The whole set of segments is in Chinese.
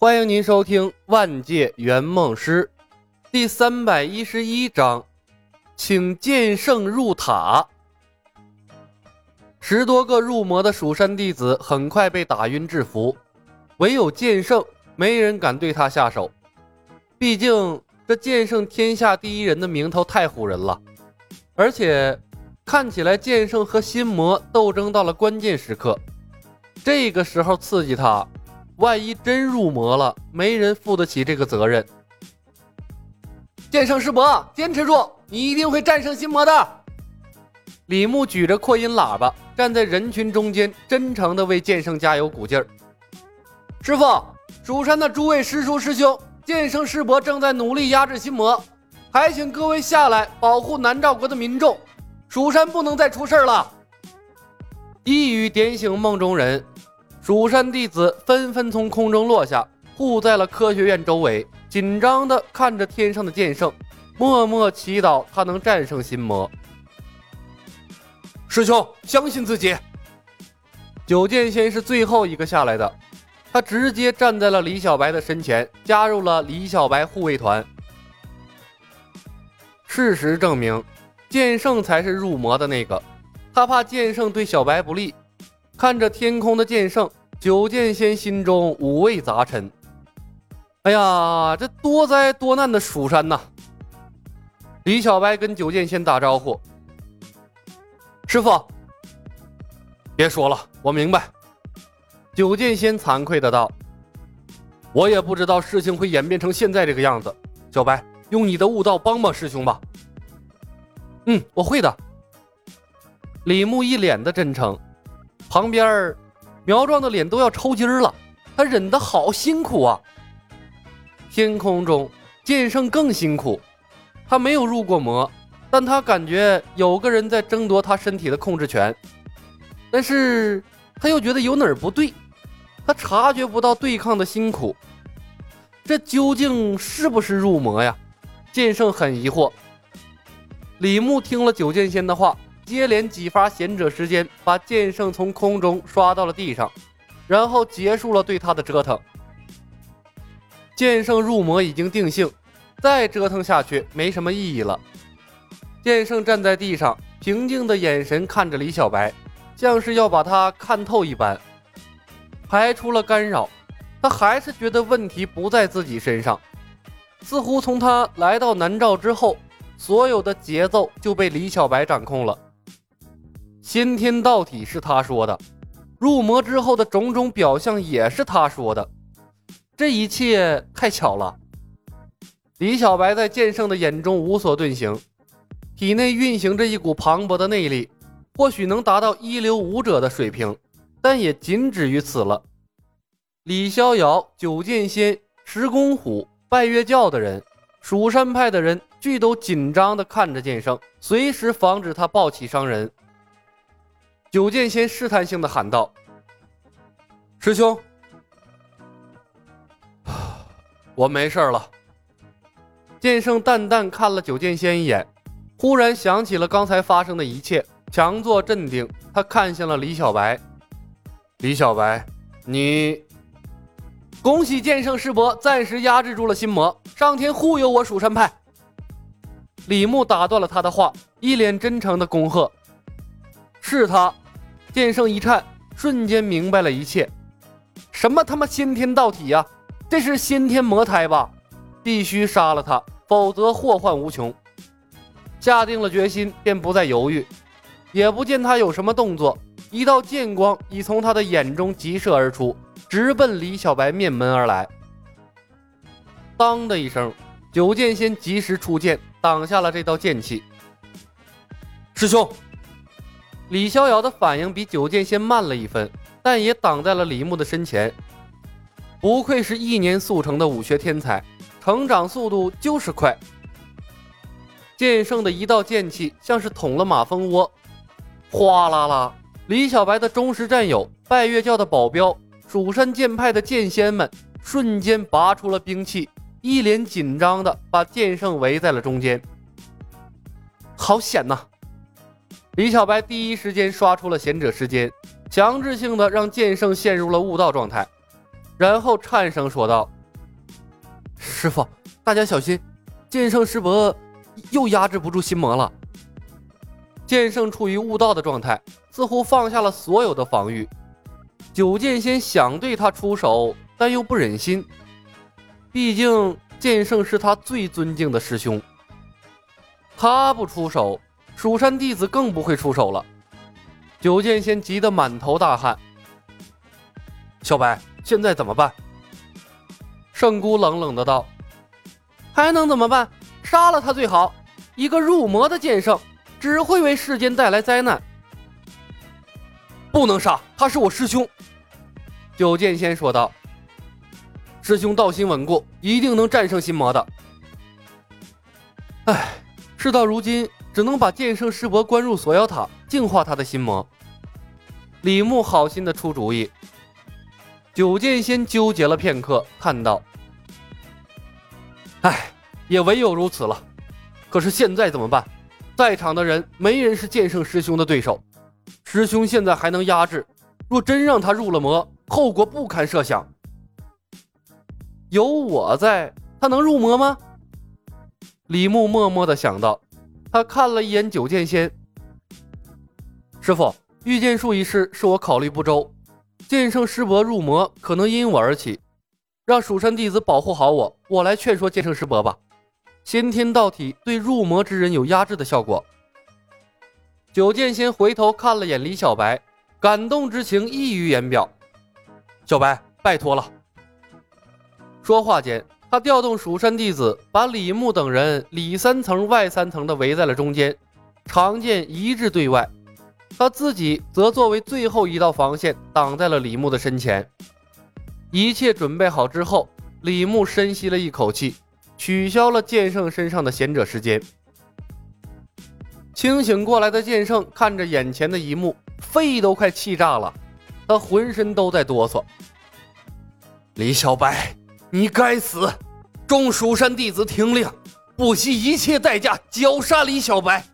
欢迎您收听《万界圆梦师》第三百一十一章，请剑圣入塔。十多个入魔的蜀山弟子很快被打晕制服，唯有剑圣，没人敢对他下手。毕竟这剑圣天下第一人的名头太唬人了，而且看起来剑圣和心魔斗争到了关键时刻，这个时候刺激他。万一真入魔了，没人负得起这个责任。剑圣师伯，坚持住，你一定会战胜心魔的。李牧举着扩音喇叭，站在人群中间，真诚地为剑圣加油鼓劲儿。师傅，蜀山的诸位师叔师兄，剑圣师伯正在努力压制心魔，还请各位下来保护南诏国的民众，蜀山不能再出事了。一语点醒梦中人。蜀山弟子纷纷从空中落下，护在了科学院周围，紧张地看着天上的剑圣，默默祈祷他能战胜心魔。师兄，相信自己。九剑仙是最后一个下来的，他直接站在了李小白的身前，加入了李小白护卫团。事实证明，剑圣才是入魔的那个，他怕剑圣对小白不利。看着天空的剑圣。九剑仙心中五味杂陈。哎呀，这多灾多难的蜀山呐！李小白跟九剑仙打招呼：“师傅，别说了，我明白。”九剑仙惭愧的道：“我也不知道事情会演变成现在这个样子。小白，用你的悟道帮帮师兄吧。”“嗯，我会的。”李牧一脸的真诚，旁边苗壮的脸都要抽筋了，他忍得好辛苦啊！天空中，剑圣更辛苦，他没有入过魔，但他感觉有个人在争夺他身体的控制权，但是他又觉得有哪儿不对，他察觉不到对抗的辛苦，这究竟是不是入魔呀？剑圣很疑惑。李牧听了九剑仙的话。接连几发贤者时间，把剑圣从空中刷到了地上，然后结束了对他的折腾。剑圣入魔已经定性，再折腾下去没什么意义了。剑圣站在地上，平静的眼神看着李小白，像是要把他看透一般。排除了干扰，他还是觉得问题不在自己身上，似乎从他来到南诏之后，所有的节奏就被李小白掌控了。先天道体是他说的，入魔之后的种种表象也是他说的，这一切太巧了。李小白在剑圣的眼中无所遁形，体内运行着一股磅礴的内力，或许能达到一流武者的水平，但也仅止于此了。李逍遥、九剑仙、石公虎、拜月教的人、蜀山派的人，俱都紧张地看着剑圣，随时防止他暴起伤人。九剑仙试探性的喊道：“师兄，我没事了。”剑圣淡淡看了九剑仙一眼，忽然想起了刚才发生的一切，强作镇定。他看向了李小白：“李小白，你恭喜剑圣师伯暂时压制住了心魔，上天护佑我蜀山派。”李牧打断了他的话，一脸真诚的恭贺。是他，剑圣一颤，瞬间明白了一切。什么他妈先天道体呀？这是先天魔胎吧？必须杀了他，否则祸患无穷。下定了决心，便不再犹豫。也不见他有什么动作，一道剑光已从他的眼中急射而出，直奔李小白面门而来。当的一声，九剑仙及时出剑，挡下了这道剑气。师兄。李逍遥的反应比九剑仙慢了一分，但也挡在了李牧的身前。不愧是一年速成的武学天才，成长速度就是快。剑圣的一道剑气像是捅了马蜂窝，哗啦啦！李小白的忠实战友、拜月教的保镖、蜀山剑派的剑仙们瞬间拔出了兵器，一脸紧张的把剑圣围在了中间。好险呐！李小白第一时间刷出了贤者时间，强制性的让剑圣陷入了悟道状态。然后颤声说道：“师傅，大家小心，剑圣师伯又压制不住心魔了。”剑圣处于悟道的状态，似乎放下了所有的防御。九剑仙想对他出手，但又不忍心，毕竟剑圣是他最尊敬的师兄。他不出手，蜀山弟子更不会出手了。九剑仙急得满头大汗。小白，现在怎么办？圣姑冷冷的道：“还能怎么办？杀了他最好。一个入魔的剑圣，只会为世间带来灾难。不能杀，他是我师兄。”九剑仙说道：“师兄道心稳固，一定能战胜心魔的。”唉。事到如今，只能把剑圣师伯关入锁妖塔，净化他的心魔。李牧好心的出主意。九剑仙纠结了片刻，叹道：“唉，也唯有如此了。可是现在怎么办？在场的人没人是剑圣师兄的对手。师兄现在还能压制，若真让他入了魔，后果不堪设想。有我在，他能入魔吗？”李牧默默的想到，他看了一眼九剑仙师傅，御剑术一事是我考虑不周，剑圣师伯入魔可能因我而起，让蜀山弟子保护好我，我来劝说剑圣师伯吧。先天道体对入魔之人有压制的效果。九剑仙回头看了眼李小白，感动之情溢于言表。小白，拜托了。说话间。他调动蜀山弟子，把李牧等人里三层外三层的围在了中间，长剑一致对外。他自己则作为最后一道防线，挡在了李牧的身前。一切准备好之后，李牧深吸了一口气，取消了剑圣身上的贤者时间。清醒过来的剑圣看着眼前的一幕，肺都快气炸了，他浑身都在哆嗦。李小白。你该死！众蜀山弟子听令，不惜一切代价绞杀李小白。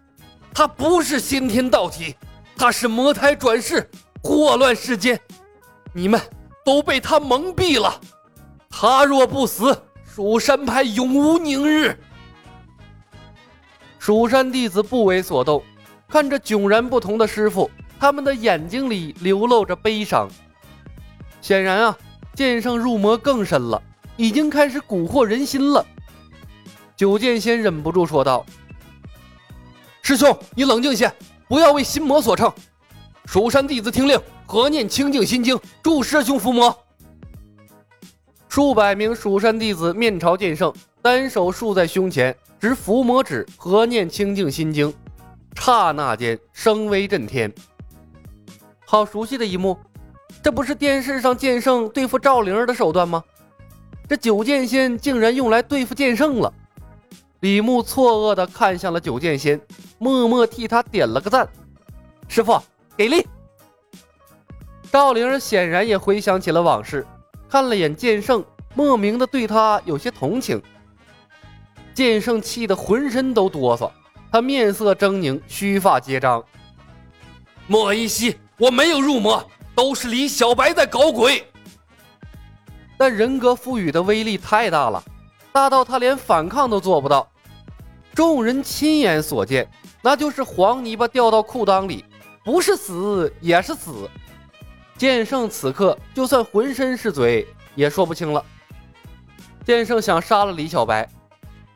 他不是先天道体，他是魔胎转世，祸乱世间。你们都被他蒙蔽了。他若不死，蜀山派永无宁日。蜀山弟子不为所动，看着迥然不同的师傅，他们的眼睛里流露着悲伤。显然啊，剑圣入魔更深了。已经开始蛊惑人心了。九剑仙忍不住说道：“师兄，你冷静些，不要为心魔所乘。蜀山弟子听令，合念清净心经，助师兄伏魔。”数百名蜀山弟子面朝剑圣，单手竖在胸前，执伏魔指，合念清净心经。刹那间，声威震天。好熟悉的一幕，这不是电视上剑圣对付赵灵儿的手段吗？这九剑仙竟然用来对付剑圣了！李牧错愕地看向了九剑仙，默默替他点了个赞。师傅给力！赵灵儿显然也回想起了往事，看了眼剑圣，莫名的对他有些同情。剑圣气得浑身都哆嗦，他面色狰狞，须发皆张。莫一熙，我没有入魔，都是李小白在搞鬼。但人格赋予的威力太大了，大到他连反抗都做不到。众人亲眼所见，那就是黄泥巴掉到裤裆里，不是死也是死。剑圣此刻就算浑身是嘴，也说不清了。剑圣想杀了李小白，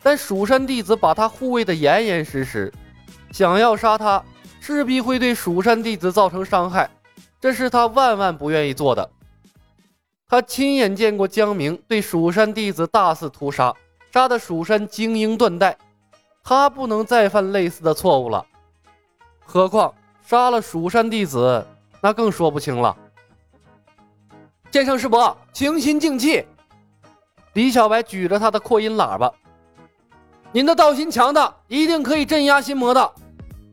但蜀山弟子把他护卫的严严实实，想要杀他，势必会对蜀山弟子造成伤害，这是他万万不愿意做的。他亲眼见过江明对蜀山弟子大肆屠杀，杀得蜀山精英断代，他不能再犯类似的错误了。何况杀了蜀山弟子，那更说不清了。剑圣师伯，清心静气。李小白举着他的扩音喇叭：“您的道心强大，一定可以镇压心魔的。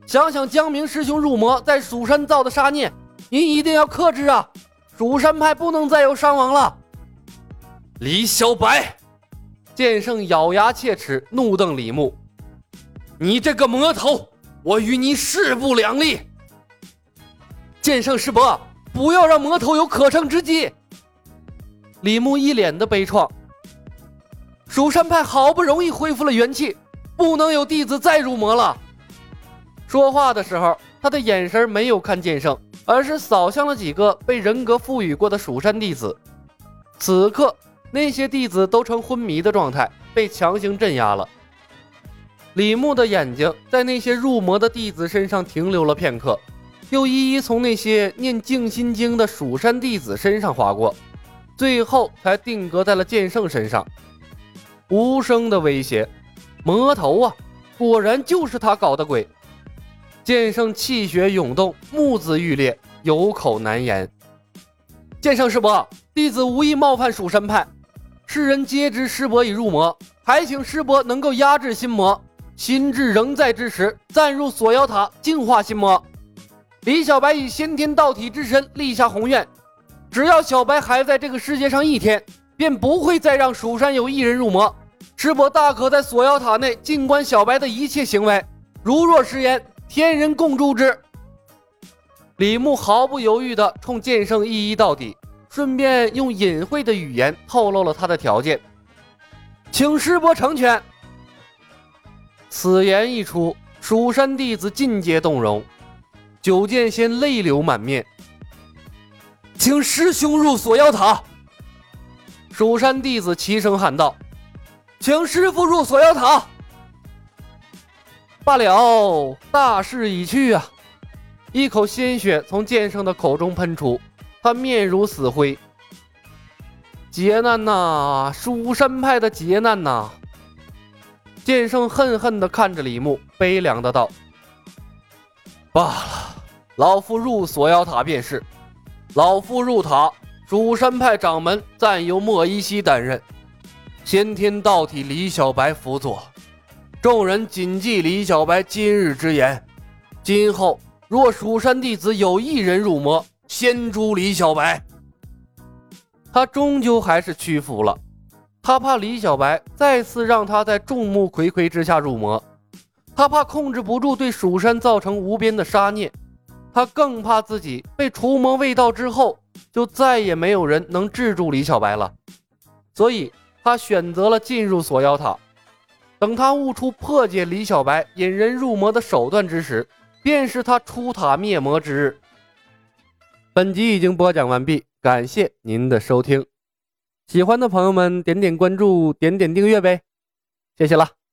想想江明师兄入魔在蜀山造的杀孽，您一定要克制啊！”蜀山派不能再有伤亡了。李小白，剑圣咬牙切齿，怒瞪李牧：“你这个魔头，我与你势不两立。”剑圣师伯，不要让魔头有可乘之机。李牧一脸的悲怆。蜀山派好不容易恢复了元气，不能有弟子再入魔了。说话的时候，他的眼神没有看剑圣，而是扫向了几个被人格赋予过的蜀山弟子。此刻，那些弟子都呈昏迷的状态，被强行镇压了。李牧的眼睛在那些入魔的弟子身上停留了片刻，又一一从那些念静心经的蜀山弟子身上划过，最后才定格在了剑圣身上。无声的威胁，魔头啊，果然就是他搞的鬼！剑圣气血涌动，目眦欲裂，有口难言。剑圣师伯，弟子无意冒犯蜀山派，世人皆知师伯已入魔，还请师伯能够压制心魔。心智仍在之时，暂入锁妖塔净化心魔。李小白以先天道体之身立下宏愿，只要小白还在这个世界上一天，便不会再让蜀山有一人入魔。师伯大可在锁妖塔内静观小白的一切行为，如若食言，天人共诛之。李牧毫不犹豫地冲剑圣一一到底，顺便用隐晦的语言透露了他的条件，请师伯成全。此言一出，蜀山弟子尽皆动容。九剑仙泪流满面，请师兄入锁妖塔。蜀山弟子齐声喊道：“请师傅入锁妖塔。”罢了，大势已去啊！一口鲜血从剑圣的口中喷出，他面如死灰。劫难呐，蜀山派的劫难呐！剑圣恨恨地看着李牧，悲凉的道：“罢了，老夫入锁妖塔便是。老夫入塔，蜀山派掌门暂由莫依稀担任，先天道体李小白辅佐。众人谨记李小白今日之言，今后若蜀山弟子有一人入魔，先诛李小白。”他终究还是屈服了。他怕李小白再次让他在众目睽睽之下入魔，他怕控制不住对蜀山造成无边的杀孽，他更怕自己被除魔未到之后，就再也没有人能制住李小白了。所以，他选择了进入锁妖塔。等他悟出破解李小白引人入魔的手段之时，便是他出塔灭魔之日。本集已经播讲完毕，感谢您的收听。喜欢的朋友们，点点关注，点点订阅呗，谢谢了。